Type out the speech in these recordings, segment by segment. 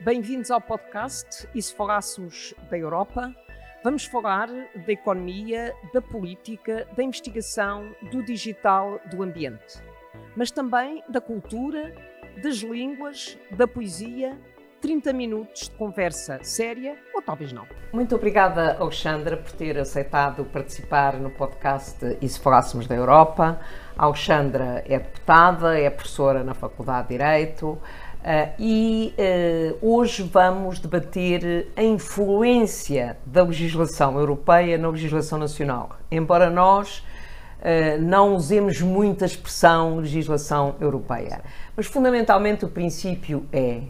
Bem-vindos ao podcast E se falássemos da Europa? Vamos falar da economia, da política, da investigação, do digital, do ambiente. Mas também da cultura, das línguas, da poesia 30 minutos de conversa séria ou talvez não. Muito obrigada, Alexandra, por ter aceitado participar no podcast E se falássemos da Europa. A Alexandra é deputada, é professora na Faculdade de Direito uh, e uh, hoje vamos debater a influência da legislação europeia na legislação nacional. Embora nós Uh, não usemos muita expressão legislação europeia. Mas fundamentalmente o princípio é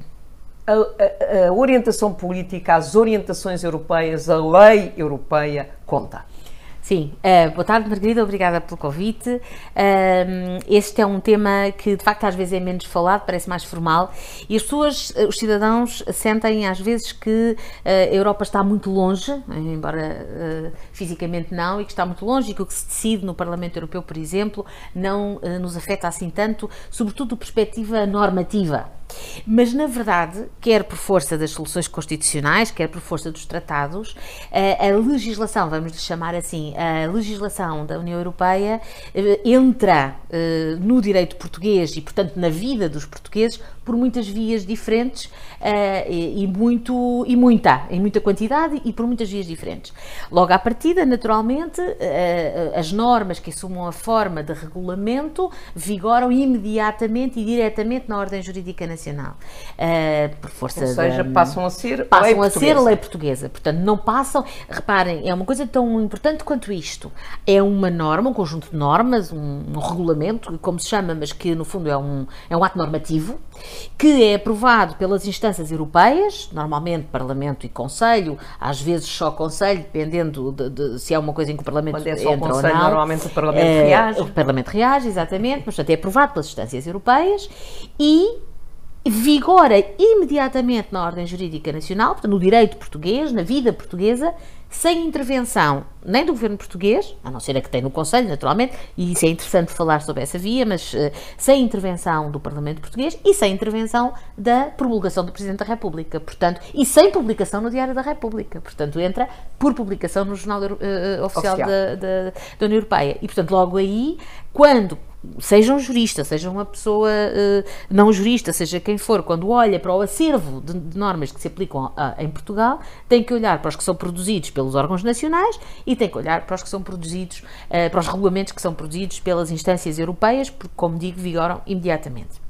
a, a, a, orientação política, as orientações europeias, a lei europeia conta. Sim, uh, boa tarde Margarida, obrigada pelo convite. Uh, este é um tema que de facto às vezes é menos falado, parece mais formal e as pessoas, eh, os cidadãos, sentem às vezes que uh, a Europa está muito longe, embora fisicamente não, e que está muito longe e que o que se decide no Parlamento Europeu, por exemplo, não nos afeta assim tanto, sobretudo de perspectiva normativa. Mas, na verdade, quer por força das soluções constitucionais, quer por força dos tratados, a legislação, vamos lhe chamar assim, a legislação da União Europeia eh, entra eh, no direito português e, portanto, na vida dos portugues por muitas vias diferentes uh, e, e, muito, e muita, em muita quantidade e por muitas vias diferentes. Logo à partida, naturalmente, as normas que assumam a forma de regulamento vigoram imediatamente e diretamente na ordem jurídica nacional. Uh, por força Ou seja, da, passam a ser passam lei a portuguesa. ser lei portuguesa. Portanto, não passam, reparem, é uma coisa tão importante quanto isto. É uma norma, um conjunto de normas, um, um regulamento, como se chama, mas que no fundo é um, é um ato normativo, que é aprovado pelas instâncias europeias, normalmente Parlamento e Conselho, às vezes só Conselho, dependendo de, de, se é uma coisa em que o Parlamento Quando é só entra Conselho, ou não. Normalmente o Parlamento é, reage. O Parlamento reage, exatamente, mas portanto é aprovado pelas instâncias europeias e vigora imediatamente na ordem jurídica nacional, portanto, no direito português, na vida portuguesa, sem intervenção nem do governo português, a não ser a que tem no Conselho, naturalmente, e isso é interessante falar sobre essa via, mas uh, sem intervenção do Parlamento português e sem intervenção da promulgação do Presidente da República, portanto, e sem publicação no Diário da República, portanto, entra por publicação no Jornal uh, Oficial, Oficial. Da, da, da União Europeia. E, portanto, logo aí, quando seja um jurista, seja uma pessoa uh, não jurista, seja quem for, quando olha para o acervo de, de normas que se aplicam a, em Portugal, tem que olhar para os que são produzidos pelos órgãos nacionais e tem que olhar para os que são produzidos, uh, para os regulamentos que são produzidos pelas instâncias europeias, porque, como digo, vigoram imediatamente.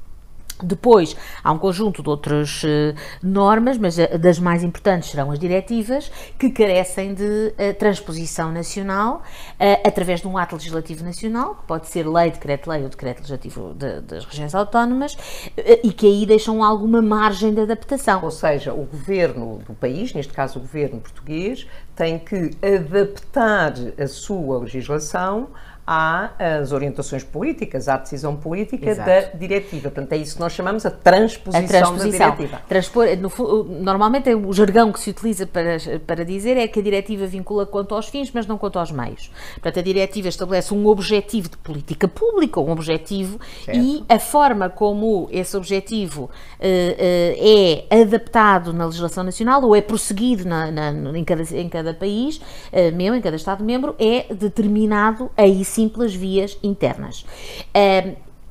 Depois, há um conjunto de outras uh, normas, mas uh, das mais importantes serão as diretivas, que carecem de uh, transposição nacional através de um ato legislativo nacional, que pode ser lei, decreto-lei ou decreto legislativo de, das regiões autónomas, e que aí deixam alguma margem de adaptação. Ou seja, o governo do país, neste caso o governo português, tem que adaptar a sua legislação às orientações políticas, à decisão política Exato. da diretiva. Portanto, é isso que nós chamamos a transposição, a transposição. da diretiva. Transpor, no, normalmente, é o jargão que se utiliza para, para dizer é que a diretiva vincula quanto aos fins, mas não quanto aos meios. Portanto, a diretiva estabelece um objetivo de política pública, um objetivo, certo. e a forma como esse objetivo uh, uh, é adaptado na legislação nacional ou é prosseguido na, na, em, cada, em cada país, uh, mesmo, em cada Estado-membro, é determinado aí sim simples vias internas.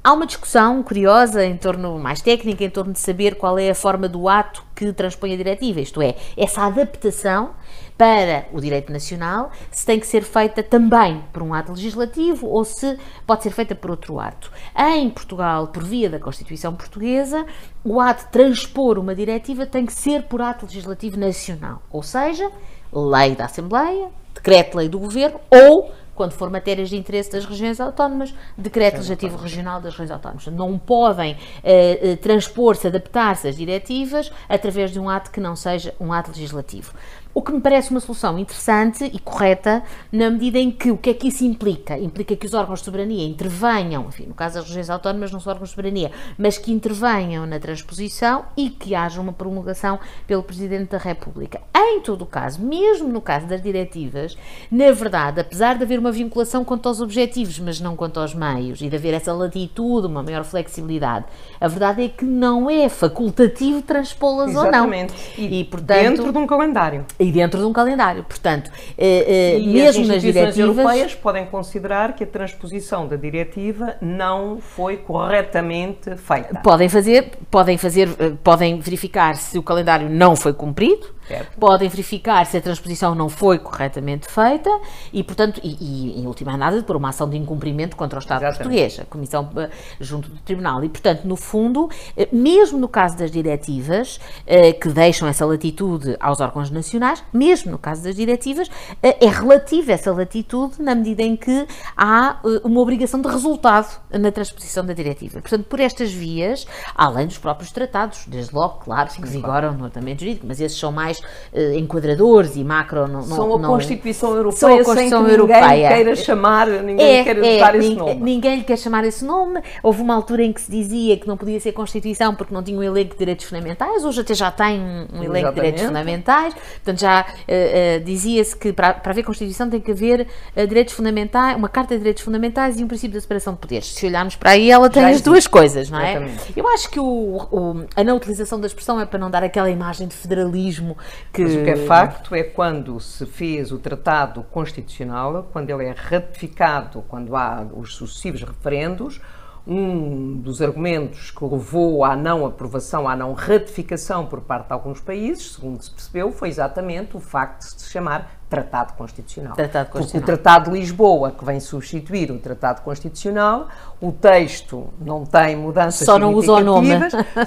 Há uma discussão curiosa em torno, mais técnica, em torno de saber qual é a forma do ato que transpõe a diretiva, isto é, essa adaptação para o direito nacional, se tem que ser feita também por um ato legislativo ou se pode ser feita por outro ato. Em Portugal, por via da Constituição Portuguesa, o ato de transpor uma diretiva tem que ser por ato legislativo nacional, ou seja, lei da Assembleia, decreto-lei do Governo ou quando for matérias de interesse das regiões autónomas, decreto legislativo regional das regiões autónomas. Não podem eh, eh, transpor-se, adaptar-se às diretivas através de um ato que não seja um ato legislativo. O que me parece uma solução interessante e correta, na medida em que o que é que isso implica? Implica que os órgãos de soberania intervenham, enfim, no caso das regiões autónomas não são órgãos de soberania, mas que intervenham na transposição e que haja uma promulgação pelo Presidente da República. Em todo o caso, mesmo no caso das diretivas, na verdade, apesar de haver uma vinculação quanto aos objetivos, mas não quanto aos meios, e de haver essa latitude, uma maior flexibilidade, a verdade é que não é facultativo transpô-las ou não. E, e portanto, dentro de um calendário. E dentro de um calendário. Portanto, eh, eh, mesmo nas diretivas. europeias podem considerar que a transposição da diretiva não foi corretamente feita. Podem fazer, podem fazer, eh, podem verificar se o calendário não foi cumprido Certo. Podem verificar se a transposição não foi corretamente feita e, portanto, e, e em última análise, por uma ação de incumprimento contra o Estado Exatamente. português, a Comissão eh, junto do Tribunal. E, portanto, no fundo, eh, mesmo no caso das diretivas, eh, que deixam essa latitude aos órgãos nacionais, mesmo no caso das diretivas, é relativa essa latitude na medida em que há uma obrigação de resultado na transposição da diretiva. Portanto, por estas vias, além dos próprios tratados, desde logo, claro, que vigoram no ordenamento jurídico, mas esses são mais mais uh, enquadradores e macro. Não, são a Constituição Europeia, são a Constituição sem que Europeia. ninguém queira chamar, ninguém é, queira é, dar esse nome. Ninguém lhe quer chamar esse nome. Houve uma altura em que se dizia que não podia ser Constituição porque não tinha um elenco de direitos fundamentais, hoje até já tem um, um elenco de direitos fundamentais, portanto já uh, uh, dizia-se que para, para haver Constituição tem que haver direitos fundamentais, uma Carta de Direitos Fundamentais e um princípio da separação de poderes. Se olharmos para aí, ela tem já as duas coisas, não é? Exatamente. Eu acho que o, o, a não utilização da expressão é para não dar aquela imagem de federalismo que... Mas o que é facto é quando se fez o Tratado Constitucional, quando ele é ratificado, quando há os sucessivos referendos, um dos argumentos que levou à não aprovação, à não ratificação por parte de alguns países, segundo se percebeu, foi exatamente o facto de se chamar Tratado Constitucional. Tratado Constitucional. Porque o Tratado de Lisboa, que vem substituir o Tratado Constitucional, o texto não tem mudanças só não usa o nome.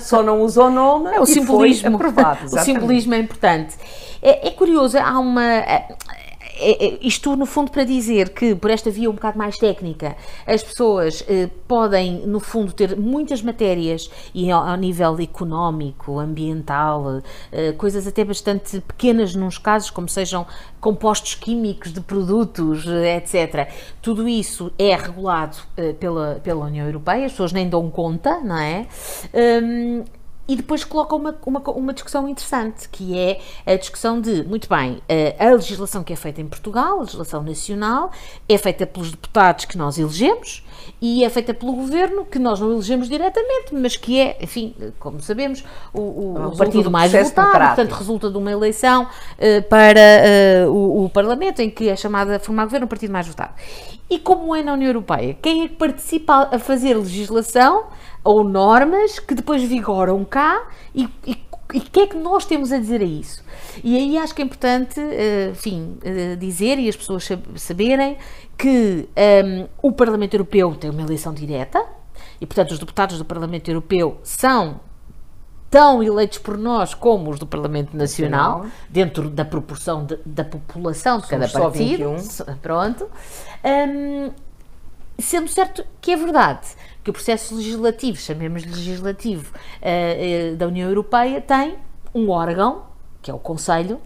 só não usa o nome é, o simbolismo. aprovado. o simbolismo é importante. É, é curioso, há uma é, isto no fundo para dizer que, por esta via um bocado mais técnica, as pessoas eh, podem, no fundo, ter muitas matérias e ao, ao nível económico, ambiental, eh, coisas até bastante pequenas nos casos, como sejam compostos químicos de produtos, eh, etc. Tudo isso é regulado eh, pela, pela União Europeia, as pessoas nem dão conta, não é? Um, e depois coloca uma, uma, uma, discussão interessante, que é a discussão de, muito bem, a, a legislação que é feita em Portugal, a legislação nacional, é feita pelos deputados que nós elegemos e é feita pelo governo que nós não elegemos diretamente, mas que é, enfim, como sabemos, o, o, o partido mais votado, portanto, resulta de uma eleição uh, para uh, o, o, Parlamento, em que é chamada a formar governo o partido mais votado. E como é na União Europeia? Quem é que participa a fazer legislação? ou normas que depois vigoram cá e, e e o que é que nós temos a dizer a isso? E aí acho que é importante, eh, enfim, eh, dizer e as pessoas saberem que um, ehm, o Parlamento Europeu tem uma eleição direta e, portanto, os deputados do Parlamento Europeu são tão eleitos por nós como os do Parlamento Nacional, Nacional. dentro da proporção de, da população de Somos cada partido. Pronto. Um, ehm, sendo certo que é verdade que o processo legislativo, chamemos legislativo, uh, uh, da União Europeia, tem um órgão, que é o Conselho,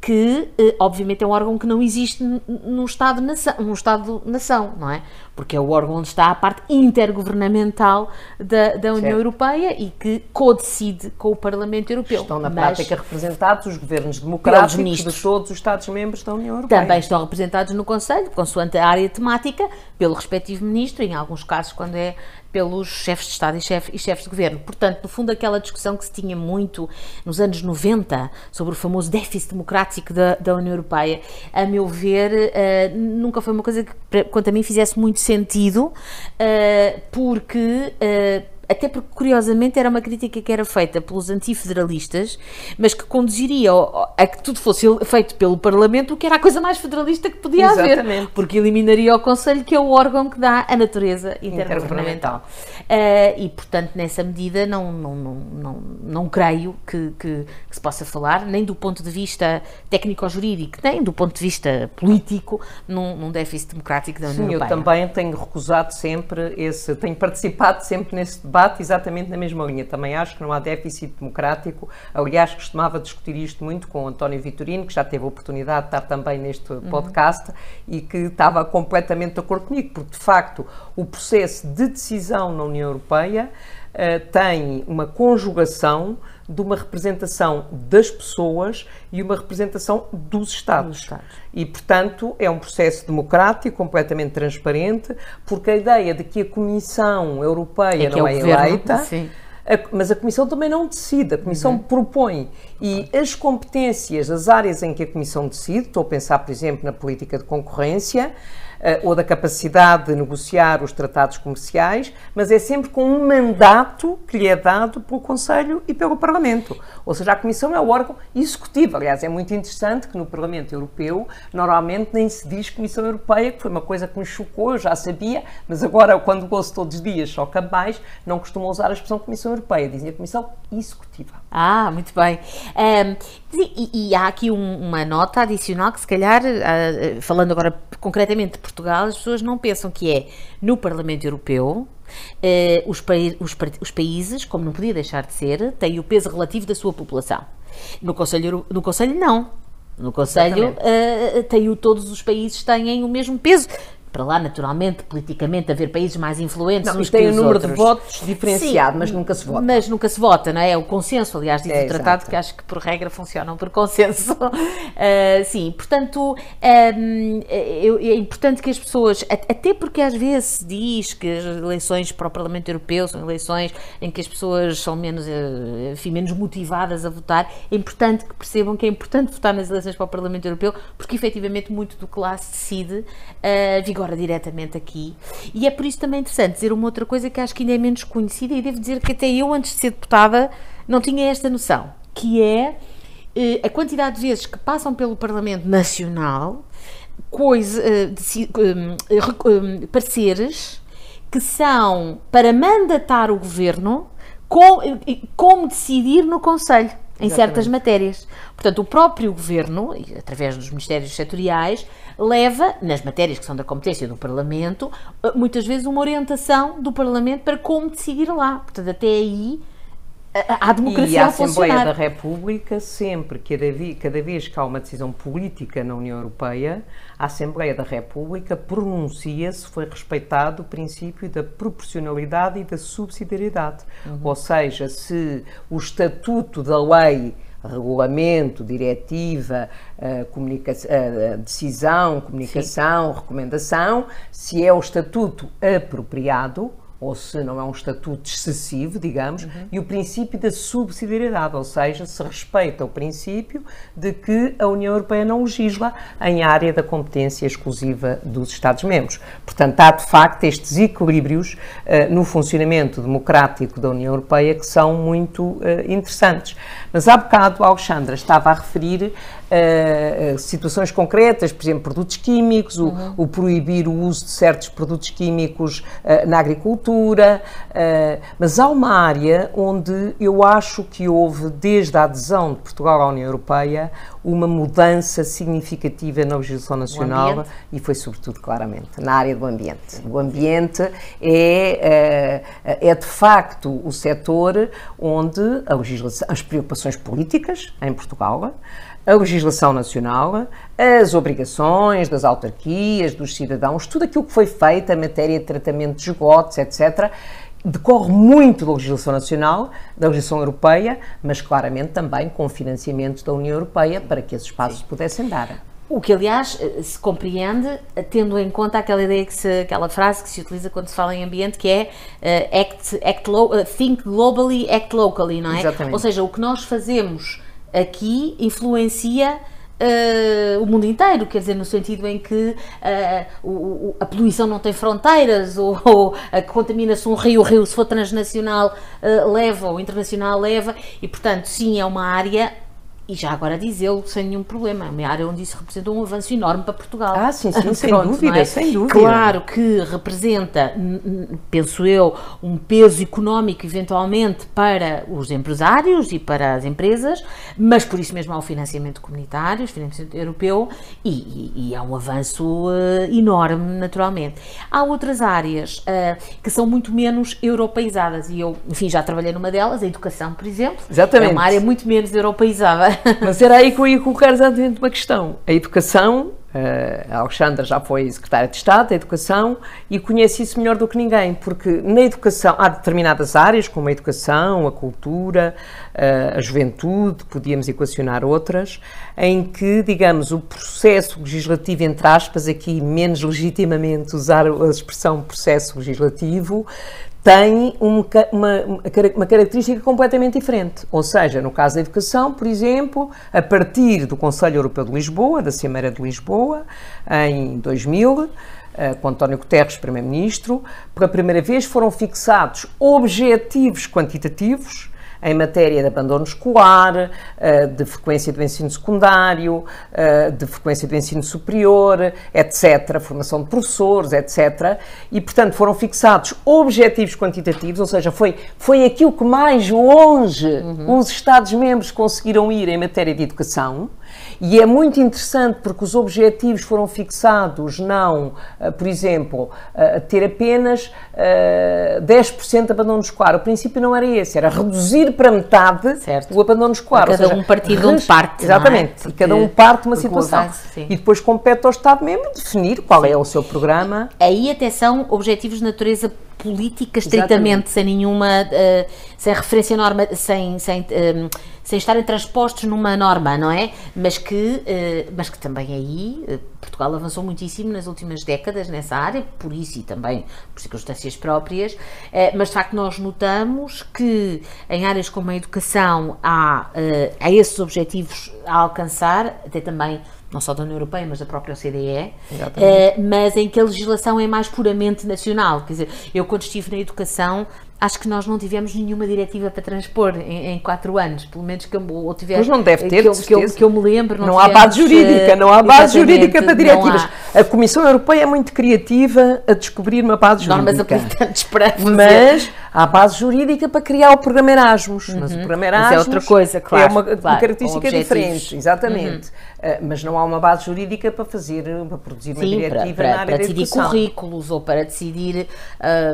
que uh, obviamente é um órgão que não existe num Estado-nação, num Estado-nação, não é? Porque é o órgão onde está a parte intergovernamental da, da União certo. Europeia e que co-decide com o Parlamento Europeu. Estão na Mas, prática representados os governos democráticos de todos os Estados-membros da União Europeia. Também estão representados no Conselho, consoante a área temática, pelo respectivo ministro, em alguns casos quando é pelos chefes de Estado e, chef, e chefes de governo. Portanto, no fundo, aquela discussão que se tinha muito nos anos 90 sobre o famoso déficit democrático da, da União Europeia, a meu ver, uh, nunca foi uma coisa que, quanto a mim, fizesse muito sentido, uh, porque uh, até porque curiosamente era uma crítica que era feita pelos antifederalistas, mas que conduziria a que tudo fosse feito pelo Parlamento, o que era a coisa mais federalista que podia Exatamente. haver, porque eliminaria o Conselho, que é o órgão que dá a natureza intergovernamental. Uh, e, portanto, nessa medida, não, não, não, não, não creio que, que, que, se possa falar, nem do ponto de vista técnico-jurídico, nem do ponto de vista político, num, num déficit democrático da União Sim, Europeia. eu também tenho recusado sempre esse, tenho participado sempre nesse debate exatamente na mesma linha. Também acho que não há déficit democrático. Aliás, costumava discutir isto muito com o António Vitorino, que já teve a oportunidade de estar também neste uhum. podcast e que estava completamente de acordo comigo, porque de facto o processo de decisão na União Europeia uh, tem uma conjugação de uma representação das pessoas e uma representação dos Estados. Estados. E, portanto, é um processo democrático, completamente transparente, porque a ideia de que a Comissão Europeia é não é, é eleita. Sim. A, mas a Comissão também não decide, a Comissão uhum. propõe. E as competências, as áreas em que a Comissão decide, estou a pensar, por exemplo, na política de concorrência, ou da capacidade de negociar os tratados comerciais, mas é sempre com um mandato que lhe é dado pelo Conselho e pelo Parlamento. Ou seja, a Comissão é o órgão executivo. Aliás, é muito interessante que no Parlamento Europeu normalmente nem se diz Comissão Europeia, que foi uma coisa que me chocou, eu já sabia, mas agora, quando ouço todos os dias, choca mais, não costumam usar a expressão Comissão Europeia, dizem a Comissão Executiva. Ah, muito bem. Um, e, e, há aqui um, uma nota adicional que, se calhar, uh, falando agora concretamente de Portugal, as pessoas não pensam que é no Parlamento Europeu. Uh, os, os, os, países, como não podia deixar de ser, têm o peso relativo da sua população. No Conselho, no Conselho não. No Conselho, uh, tem, todos os países têm o mesmo peso para lá, naturalmente, politicamente, haver países mais influentes não, uns tem que um número outros. de votos diferenciado, Sim, mas nunca se vota. Mas nunca se vota, não é? É o consenso, aliás, diz é, o tratado, exato. que acho que por regra funcionam por consenso. Uh, sim, portanto, um, é, é importante que as pessoas, até porque às vezes se diz que as eleições para o Parlamento Europeu são eleições em que as pessoas são menos, eh, enfim, menos motivadas a votar, é importante que percebam que é importante votar nas eleições para o Parlamento Europeu, porque efetivamente muito do que lá se decide uh, vigora agora diretamente aqui. E é por isso também interessante dizer uma outra coisa que acho que ainda é menos conhecida e devo dizer que até eu, antes de ser deputada, não tinha esta noção, que é eh, a quantidade de vezes que passam pelo Parlamento Nacional coisa, eh, de, eh, pareceres que são para mandatar o governo com, como decidir no Conselho em Exatamente. certas matérias. Portanto, o próprio governo, através dos ministérios setoriais, leva, nas matérias que são da competência do Parlamento, eh, muitas vezes uma orientação do Parlamento para como decidir lá. Portanto, até aí a democracia e a Assembleia da República, sempre, cada vez, cada vez que há uma decisão política na União Europeia, a Assembleia da República pronuncia se foi respeitado o princípio da proporcionalidade e da subsidiariedade. Uhum. Ou seja, se o estatuto da lei regulamento, diretiva, uh, comunicação, uh, decisão, comunicação, Sim. recomendação, se é o estatuto apropriado, ou se não é um estatuto excessivo, digamos, uhum. e o princípio da subsidiariedade, ou seja, se respeita o princípio de que a União Europeia não legisla em área da competência exclusiva dos Estados-membros. Portanto, há de facto estes equilíbrios uh, no funcionamento democrático da União Europeia que são muito uh, interessantes. Mas há bocado a Alexandra estava a referir uh, situações concretas, por exemplo, produtos químicos, uhum. o, o, proibir o uso de certos produtos químicos uh, na agricultura, uh, mas há uma área onde eu acho que houve, desde a adesão de Portugal à União Europeia, uma mudança significativa na legislação nacional e foi sobretudo claramente na área do ambiente. O ambiente é, é de facto o setor onde a legislação, as preocupações políticas em Portugal a legislação nacional, as obrigações das autarquias, dos cidadãos, tudo aquilo que foi feito, a matéria de tratamento de esgotos, etc., decorre muito da legislação nacional, da legislação europeia, mas claramente também com financiamento da União Europeia para que esses passos pudessem dar. O que, aliás, se compreende tendo em conta aquela ideia que se, aquela frase que se utiliza quando se fala em ambiente, que é uh, act, act lo, uh, think globally, act locally, não é? Exatamente. Ou seja, o que nós fazemos aqui influencia Uh, o mundo inteiro, quer dizer, no sentido em que uh, o, a poluição não tem fronteiras, ou, ou a contamina-se um rio, o rio, se for transnacional, uh, leva, ou internacional leva, e portanto, sim, é uma área e já agora dizê-lo sem nenhum problema, é uma área onde isso representa um avanço enorme para Portugal. Ah, sim, sim, sem Pronto, dúvida, não é? sem dúvida. Claro que representa, penso eu, um peso económico eventualmente para os empresários e para as empresas, mas por isso mesmo há o financiamento comunitário, o financiamento europeu e, e- e há um avanço eh, enorme, naturalmente. Há outras áreas eh, que são muito menos europeizadas e eu, enfim, já trabalhei numa delas, a educação, por exemplo. Exatamente. É uma área muito menos europeizada. Mas era aí que eu ia colocar exatamente uma questão. A educação, eh, a Alexandra já foi secretária de Estado da Educação e conhece isso melhor do que ninguém, porque na educação há determinadas áreas, como a educação, a cultura, eh, a juventude, podíamos equacionar outras, em que, digamos, o processo legislativo, entre aspas, aqui menos legitimamente usar a expressão processo legislativo, ca- uma, uma característica completamente diferente. Ou seja, no caso da educação, por exemplo, a partir do Conselho Europeu de Lisboa, da Cimeira de Lisboa, em 2000, eh, com António Guterres, Primeiro-Ministro, pela primeira vez foram fixados objetivos quantitativos em matéria de abandono escolar, eh, de frequência do ensino secundário, eh, de frequência do ensino superior, etc., formação de professores, etc. E, portanto, foram fixados objetivos quantitativos, ou seja, foi, foi aquilo que mais longe os Estados-membros conseguiram ir em matéria de educação. E é muito interessante porque os objetivos foram fixados não, eh, por exemplo, ter apenas eh, 10% de abandono escolar. O princípio não era esse, era reduzir para metade Certo. o abandono escolar. Cada seja, um onde res- parte, é? Exatamente. Porque- e cada um parte de uma situação. avanço, sim. e depois compete ao Estado-membro definir qual é o seu programa. Aí até são objetivos de natureza política estritamente, sem nenhuma, eh, sem referência norma, sem, sem, eh, sem estarem transpostos numa norma, não é? Mas que, eh, mas que também aí eh, Portugal avançou muitíssimo nas últimas décadas nessa área, por isso e também por circunstâncias próprias, eh, mas de facto nós notamos que em áreas como a educação há, há esses objetivos a alcançar, até também não só da União Europeia, mas da própria OCDE, Exatamente. eh, mas em que a legislação é mais puramente nacional. Quer dizer, eu quando estive na educação, acho que nós não tivemos nenhuma diretiva para transpor em, em quatro anos, pelo menos que eu, ou tiver, Pois não deve ter, que eu, que eu, que eu me lembro. Não, Não, há tivemos, base jurídica, eh, não há base jurídica para diretivas. há A Comissão Europeia é muito criativa a descobrir uma base normas jurídica. habilitantes para fazer. Mas há base jurídica para criar o programa Erasmus. Mas o programa Mas é Erasmus outra coisa, claro, é uma, uma claro, característica objetivos. Uhum. diferente, exatamente. Uh, mas não há uma base jurídica para fazer, para produzir uma Sim, diretiva para, na para, área para decidir currículos ou para decidir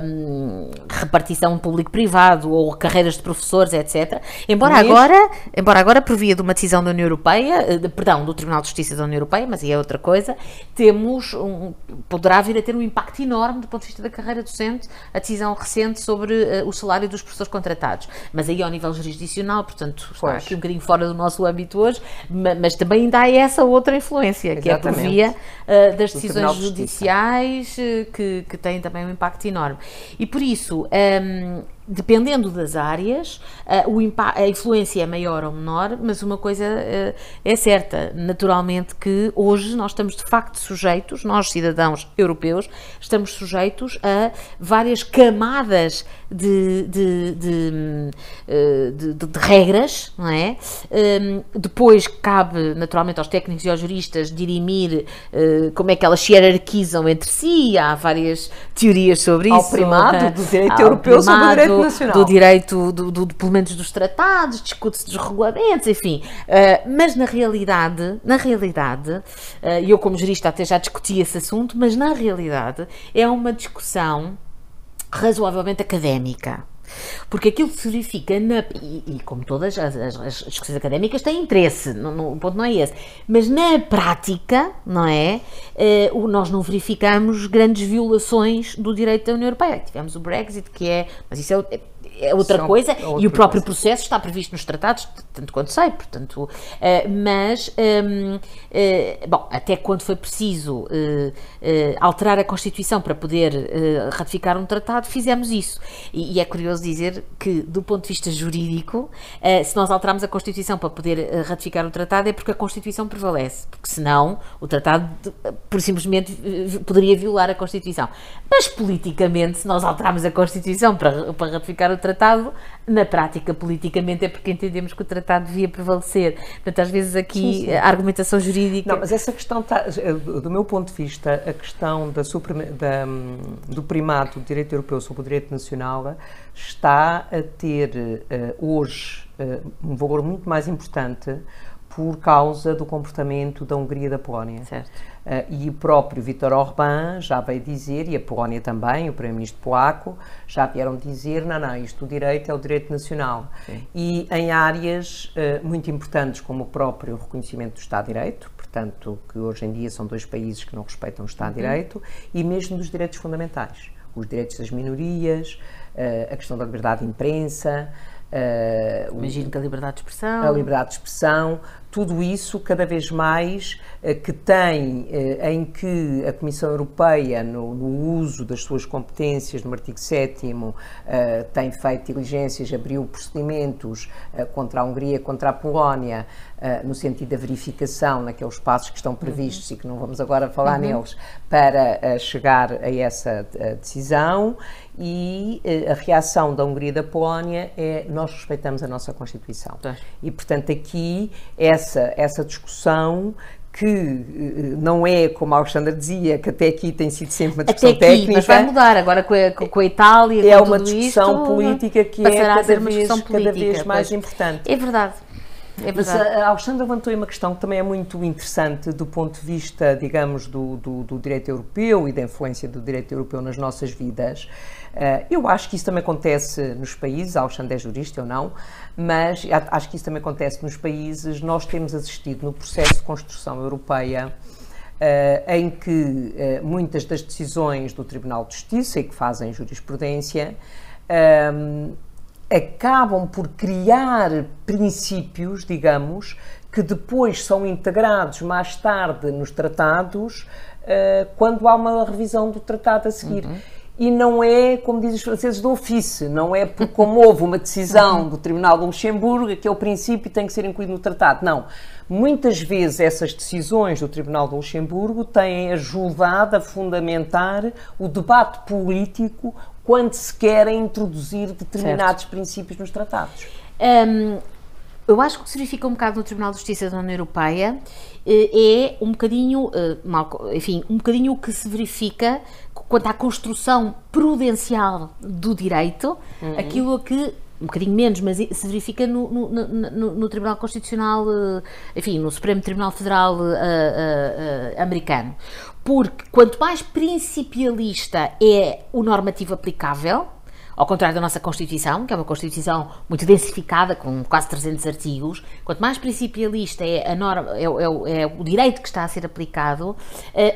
hum, repartição público-privado ou carreiras de professores, etc. Embora Mesmo- agora, embora agora por via de uma decisão da União Europeia, eh, de- perdão, do Tribunal de Justiça da União Europeia, mas aí é outra coisa, temos um, poderá vir a ter um impacto enorme do ponto de vista da carreira docente, a decisão recente sobre eh, o salário dos professores contratados. Mas aí ao nível jurisdicional, portanto, está Pois. aqui um bocadinho fora do nosso âmbito hoje, ma- mas também ainda há essa outra influência, que é por Exatamente. via eh, das decisões judiciais eh, que, que têm também um impacto enorme. E por isso, ehm, dependendo das áreas, eh, a influência é maior ou menor, mas uma coisa eh, é certa, naturalmente que hoje nós estamos de facto sujeitos, nós cidadãos europeus, estamos sujeitos a várias camadas de, de, de, eh, de- regras, não é? Hum, depois cabe naturalmente aos técnicos e aos juristas dirimir como é que elas se hierarquizam entre si, há várias teorias sobre Ao isso. primado eh, do direito ao europeu sobre o primado direito nacional. Do direito, do, do, pelo menos dos tratados, discute-se dos regulamentos, enfim. Eh, mas na realidade, na realidade, eh, e eu como jurista até já discuti esse assunto, mas na realidade é uma discussão razoavelmente académica. Porque aquilo que se verifica, na, e, e como todas as, as- as discussões académicas têm interesse, não- o ponto não é esse, mas na prática, não é? Eh, o- nós não verificamos grandes violações do direito da União Europeia. Tivemos o Brexit, que é. Mas isso é, o- é- outra São- coisa, é e outra o próprio coisa. processo está previsto nos tratados, tanto quanto sei, portanto, eh, mas, hum, eh, bom, até quando foi preciso eh, alterar a Constituição para poder ratificar um tratado, fizemos isso. E, e é curioso dizer que, do ponto de vista jurídico, se nós alterarmos a Constituição para poder ratificar um tratado, é porque a Constituição prevalece, porque senão o tratado, por simplesmente, poderia violar a Constituição. Mas politicamente, se nós alterarmos a Constituição para, para ratificar o tratado, na prática, politicamente, é porque entendemos que o tratado devia prevalecer. Portanto, às vezes aqui sim, sim. a argumentação jurídica. Não, mas essa questão está, do meu ponto de vista, a questão da, da, do primado do direito europeu sobre o direito nacional está a ter uh, hoje uh, um valor muito mais importante por causa do comportamento da Hungria e da Polónia. Certo. Uh, e o próprio Viktor Orbán já veio dizer, e a Polónia também, o primeiro-ministro polaco, já vieram dizer, não, não, isto o direito é o direito nacional. Sim. E em áreas uh, muito importantes, como o próprio reconhecimento do Estado de Direito, portanto, que hoje em dia são dois países que não respeitam o Estado de uhum. Direito, e mesmo dos direitos fundamentais, os direitos das minorias, uh, a questão da liberdade de imprensa, Uh, Imagino que a liberdade de expressão. A liberdade de expressão, tudo isso cada vez mais uh, que tem, uh, em que a Comissão Europeia, no, no, uso das suas competências, no artigo 7, tem feito diligências, abriu procedimentos contra a Hungria, contra a Polónia, no sentido da verificação naqueles passos que estão previstos uhum. e que não vamos agora falar uhum. neles, para chegar a essa decisão e eh, a reação da Hungria e da Polónia é nós respeitamos a nossa Constituição. Tá. E, portanto, aqui essa, essa discussão que eh, não é, como a Alexandra dizia, que até aqui tem sido sempre uma discussão até aqui, técnica. Mas vai mudar agora com a, com a Itália. É uma discussão isto, política que é cada vez, cada vez mais pois. importante. É verdade. É Mas a Alexandra levantou aí uma questão que também é muito interessante do ponto de vista, digamos, do, do, do direito europeu e da influência do direito europeu nas nossas vidas. Uh, eu acho que isso também acontece nos países, Alexandre é jurista ou não, mas acho que isso também acontece nos países. Nós temos assistido no processo de construção europeia Uh, em que uh, muitas das decisões do Tribunal de Justiça e que fazem jurisprudência acabam por criar princípios, digamos, que depois são integrados mais tarde nos tratados, quando há uma revisão do tratado a seguir. Uhum e não é, como dizem os franceses, do ofício, não é por como houve uma decisão do Tribunal de Luxemburgo, que é o princípio tem que ser incluído no tratado. Não. Muitas vezes essas decisões do Tribunal de Luxemburgo têm ajudado a fundamentar o debate político quando se querem introduzir determinados certo. princípios nos tratados. Um, eu acho que o que se verifica um bocado no Tribunal de Justiça da União Europeia eh, é um bocadinho, eh, enfim, um bocadinho o que se verifica quanto à construção prudencial do direito, uhum. aquilo que um bocadinho menos, mas se verifica no, no, no, no, Tribunal Constitucional, eh, enfim, no Supremo Tribunal Federal uh, uh, uh, americano. Porque quanto mais principialista é o normativo aplicável, ao contrário da nossa Constituição, que é uma Constituição muito densificada, com quase 300 artigos, quanto mais principialista é, a norma, é, é, é o direito que está a ser aplicado,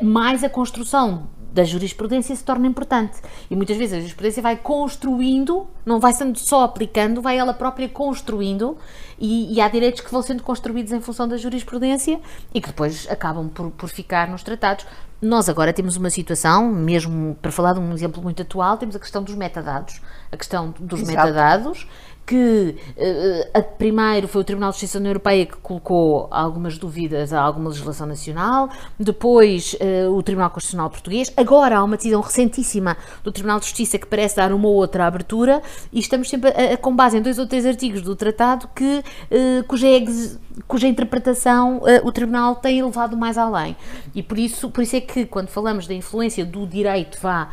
mais a construção da jurisprudência se torna importante. E muitas vezes a jurisprudência vai construindo, não vai sendo só aplicando, vai ela própria construindo, e, e há direitos que vão sendo construídos em função da jurisprudência e que depois acabam por, por ficar nos tratados. Nós agora temos uma situação, mesmo para falar de um exemplo muito atual, temos a questão dos metadados. A questão dos Exato. metadados que uh, primeiro foi o Tribunal de Justiça da União Europeia que colocou algumas dúvidas a alguma legislação nacional, depois uh, o Tribunal Constitucional Português, agora há uma decisão recentíssima do Tribunal de Justiça que parece dar uma outra abertura e estamos sempre a, a, com base em dois ou três artigos do tratado que, uh, cuja, ex, cuja interpretação o Tribunal tem levado mais além. E por isso, por isso é que quando falamos da influência do direito vá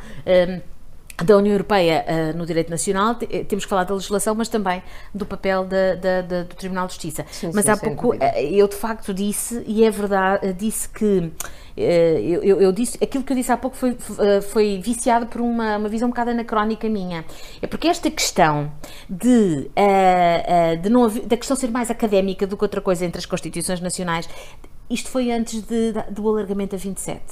da União Europeia uh, no direito nacional, eh, temos que falar da legislação, mas também do papel da, da, da, do Tribunal de Justiça. Sim, mas sim, há pouco eh, eu de facto disse, e é verdade, disse que eu, eu, eu, disse, aquilo que eu disse há pouco foi, foi viciado por uma, uma visão um bocado anacrónica minha. É porque esta questão de, de não haver, da questão ser mais académica do que outra coisa entre as Constituições Nacionais, isto foi antes de, do alargamento a 27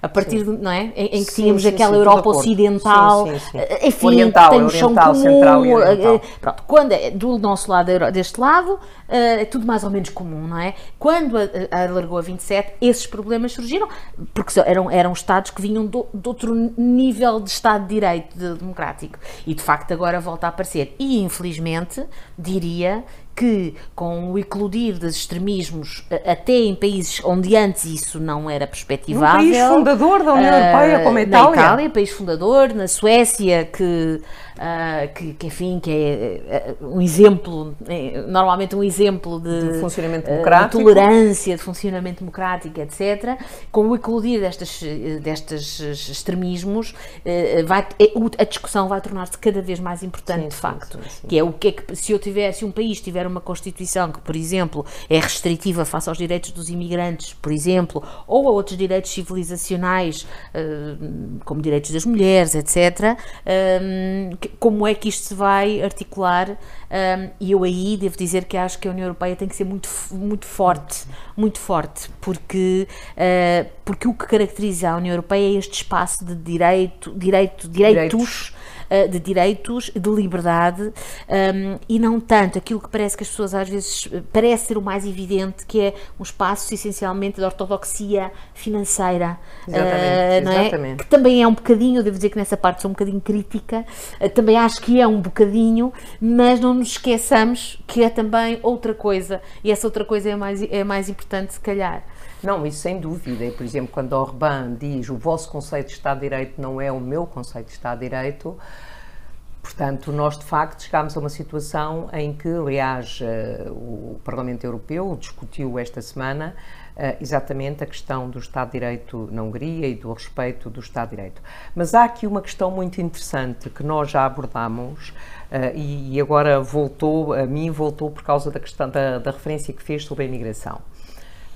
a partir de, não é? Em, em que sim, tínhamos sim, aquela sim, Europa Ocidental, eh, enfim, oriental, tem um chão comum. Central e uh, pronto, quando é do nosso lado, deste lado, é tudo mais ou menos comum, não é? Quando alargou a 27, esses problemas surgiram, porque eram, eram Estados que vinham do, de outro nível de Estado de Direito de, democrático. E de facto agora volta a aparecer. E infelizmente, diria que com o eclodir dos extremismos, até em países onde antes isso não era perspectivável. Fundador da União Europeia, como a Itália. Na Itália, país fundador, na Suécia, que Uh, que, que, enfim, que é uh, um exemplo, é, normalmente um exemplo de, de funcionamento democrático. Uh, de tolerância, de funcionamento democrático, etc. Com o eclodir destas, destes extremismos, vai, é, a discussão vai tornar-se cada vez mais importante, sim, de facto. Sim, sim, que é o que é que, se eu tiver, se um país tiver uma Constituição que, por exemplo, é restritiva face aos direitos dos imigrantes, por exemplo, ou a outros direitos civilizacionais, como direitos das mulheres, etc., como é que isto se vai articular um, e eu aí devo dizer que acho que a União Europeia tem que ser muito, muito forte, muito forte, porque, uh, porque o que caracteriza a União Europeia é este espaço de direito, direito, direitos, direitos uh, de direitos, de liberdade um, e não tanto aquilo que parece que as pessoas às vezes parece ser o mais evidente, que é um espaço essencialmente de ortodoxia financeira. Exatamente, uh, exatamente. Que também é um bocadinho, devo dizer que nessa parte sou um bocadinho crítica, uh, também acho que é um bocadinho, mas não nos esqueçamos que é também outra coisa e essa outra coisa é mais, é mais importante, se calhar. Não, isso sem dúvida. E, por exemplo, quando Orbán diz o vosso conceito de Estado de Direito não é o meu conceito de Estado de Direito, Portanto, nós de facto chegámos a uma situação em que, aliás, uh, o Parlamento Europeu discutiu esta semana uh, exatamente a questão do Estado de Direito na Hungria e do respeito do Estado de Direito. Mas há aqui uma questão muito interessante que nós já abordamos uh, e, e, agora voltou, a mim voltou por causa da questão da, da referência que fez sobre a imigração.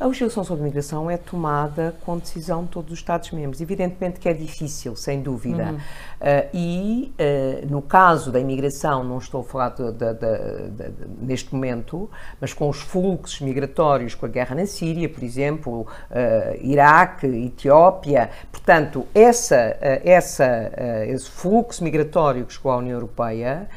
A legislação sobre migração é tomada com decisão de todos os Estados-membros. Evidentemente que é difícil, sem dúvida. Uhum. Uh, e, uh, no caso da imigração, não estou a falar de, de, de, neste momento, mas com os fluxos migratórios, com a guerra na Síria, por exemplo, uh, Iraque, Etiópia. Portanto, essa, essa, esse fluxo migratório que chegou à União Europeia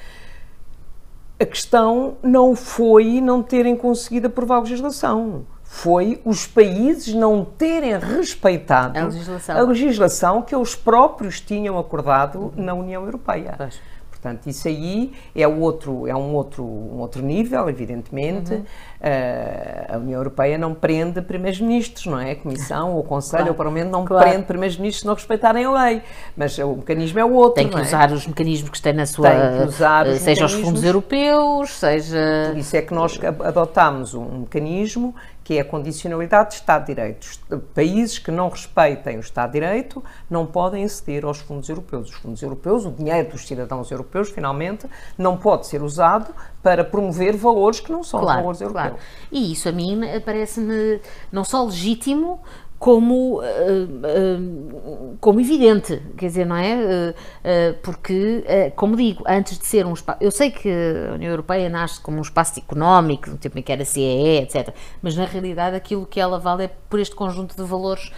a questão não foi não terem conseguido aprovar a legislação foi os países não terem respeitado a legislação, a legislação que eles próprios tinham acordado uhum. na União Europeia. Pois. Portanto, isso aí é, outro, é um, outro, um outro nível, evidentemente. Uhum. Uh, a União Europeia não prende primeiros-ministros, não é? A Comissão, o Conselho, claro. o Parlamento não claro. prende primeiros-ministros se não respeitarem a lei. Mas o mecanismo é o outro. Tem que é? usar os mecanismos que têm na sua. Tem que usar os seja os fundos europeus, seja. Por isso é que nós adotámos um mecanismo que é a condicionalidade de Estado de Direito. Países que não respeitem o Estado de Direito não podem aceder aos fundos europeus. Os fundos europeus, o dinheiro dos cidadãos europeus, finalmente, não pode ser usado para promover valores que não são claro, valores europeus. Claro. E isso a mim parece-me não só legítimo, como, uh, uh, como evidente, quer dizer, não é? Uh, porque, como digo, antes de ser um espaço. Eu sei que a União Europeia nasce como um espaço económico, no tempo em que era CEE, etc. Mas na realidade aquilo que ela vale é por este conjunto de valores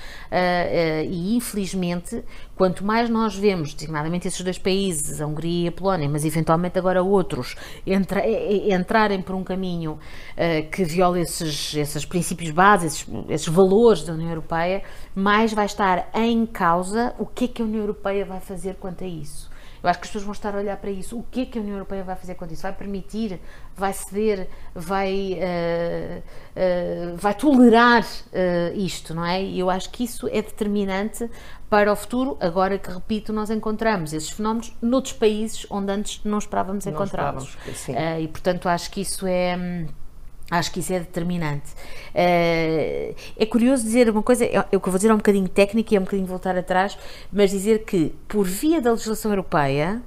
e infelizmente Quanto mais nós vemos, designadamente esses dois países, a Hungria e a Polónia, mas eventualmente agora outros, entra, entrarem por um caminho uh, que viola esses, esses princípios básicos, esses, esses, valores da União Europeia, mais vai estar em causa o que é que a União Europeia vai fazer quanto a isso. Eu acho que as pessoas vão estar a olhar para isso. O que é que a União Europeia vai fazer quanto a isso? Vai permitir? Vai ceder? Vai, uh, uh, vai tolerar uh, isto, não é? E eu acho que isso é determinante para o futuro, agora que, repito, nós encontramos esses fenómenos noutros países onde antes não esperávamos encontrá-los. e, portanto, acho que isso é hum, Acho que isso é determinante. Uh, é curioso dizer uma coisa, eu, eu vou dizer é um bocadinho técnico e é um bocadinho voltar atrás, mas dizer que, por via da legislação europeia,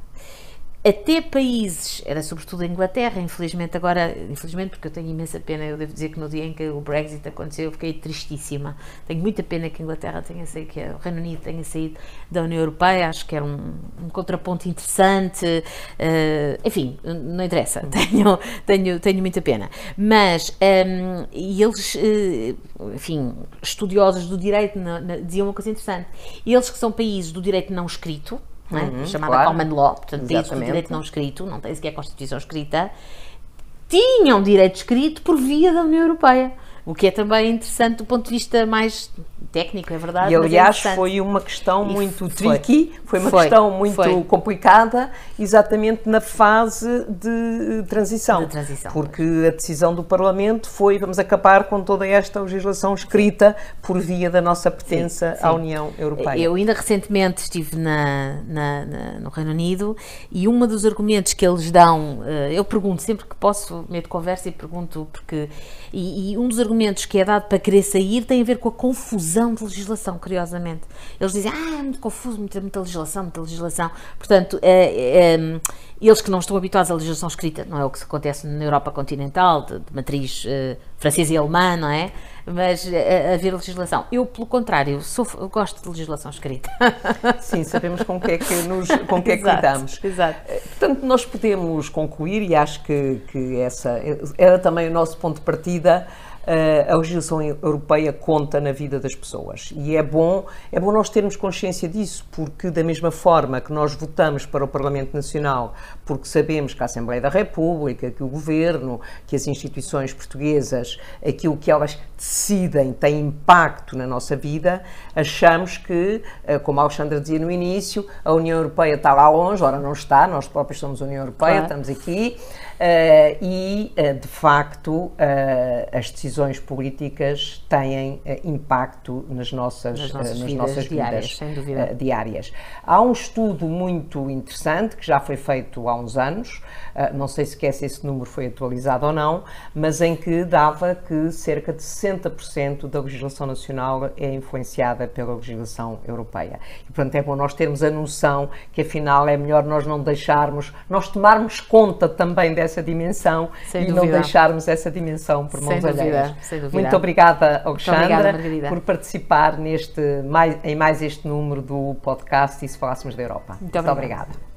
até países, era sobretudo a Inglaterra, infelizmente agora, infelizmente porque eu tenho imensa pena, eu devo dizer que no dia em que o Brexit aconteceu eu fiquei tristíssima. Tenho muita pena que a Inglaterra tenha saído, que o Reino Unido tenha saído da União Europeia, acho que era um, um contraponto interessante, uh, enfim, não interessa, tenho, tenho, tenho muita pena. Mas, um, ehm, e eles, uh, enfim, estudiosos do direito na, na, diziam uma coisa interessante, eles que são países do direito não escrito, é? uhum, chamada claro. Common Law, portanto, países com direito não escrito, não tem sequer Constituição escrita, tinham direito escrito por via da União Europeia. O que é também interessante do ponto de vista mais técnico, é verdade. E aliás é foi uma questão e muito foi. tricky, foi uma foi. questão muito foi. complicada, exatamente na fase de transição. De transição. Porque a decisão do Parlamento foi vamos acabar com toda esta legislação escrita por via da nossa pertença sim, sim. à União Europeia. Eu ainda recentemente estive na, na, na, no Reino Unido e um dos argumentos que eles dão, eh, eu pergunto sempre que posso, meio de conversa e pergunto porque. E, e um dos argumentos que é dado para querer sair tem a ver com a confusão de legislação, curiosamente. Eles dizem, ah, é muito confuso, muita, muita legislação, muita legislação. Portanto, é, é, eles que não estão habituados à legislação escrita, não é o que acontece na Europa continental, de, de matriz uh, francesa e alemã, não é? Mas uh, haver legislação. Eu, pelo contrário, sou, gosto de legislação escrita. Sim, sabemos com o que é que, nos, com que, é que lidamos. Exato. Portanto, nós podemos concluir, e acho que, que essa era também o nosso ponto de partida, a legislação europeia conta na vida das pessoas. E é bom, é bom nós termos consciência disso, porque da mesma forma que nós votamos para o Parlamento Nacional, porque sabemos que a Assembleia da República, que o Governo, que as instituições portuguesas, aquilo que elas decidem tem impacto na nossa vida, achamos que, eh, como a Alexandra dizia no início, a União Europeia está lá longe, ora não está, nós próprios somos a União Europeia, claro. estamos aqui, e, uh, de facto, uh, as decisões políticas têm impacto nas nossas, nas nossas, nas vidas, nossas diárias, vidas diárias. Há um estudo muito interessante que já foi feito há uns anos, não sei se se esse número foi atualizado ou não, mas em que dava que cerca de 60% da legislação nacional é influenciada pela legislação europeia. E, portanto, é bom nós termos a noção que, afinal, é melhor nós não deixarmos, nós tomarmos conta também dessa essa dimensão Sem e dúvida. não deixarmos essa dimensão por mãos Sem alheias. Sem dúvida. Muito obrigada, Alexandra, obrigada, por participar neste, mais, em mais este número do podcast e se falássemos da Europa. Muito, Muito obrigada.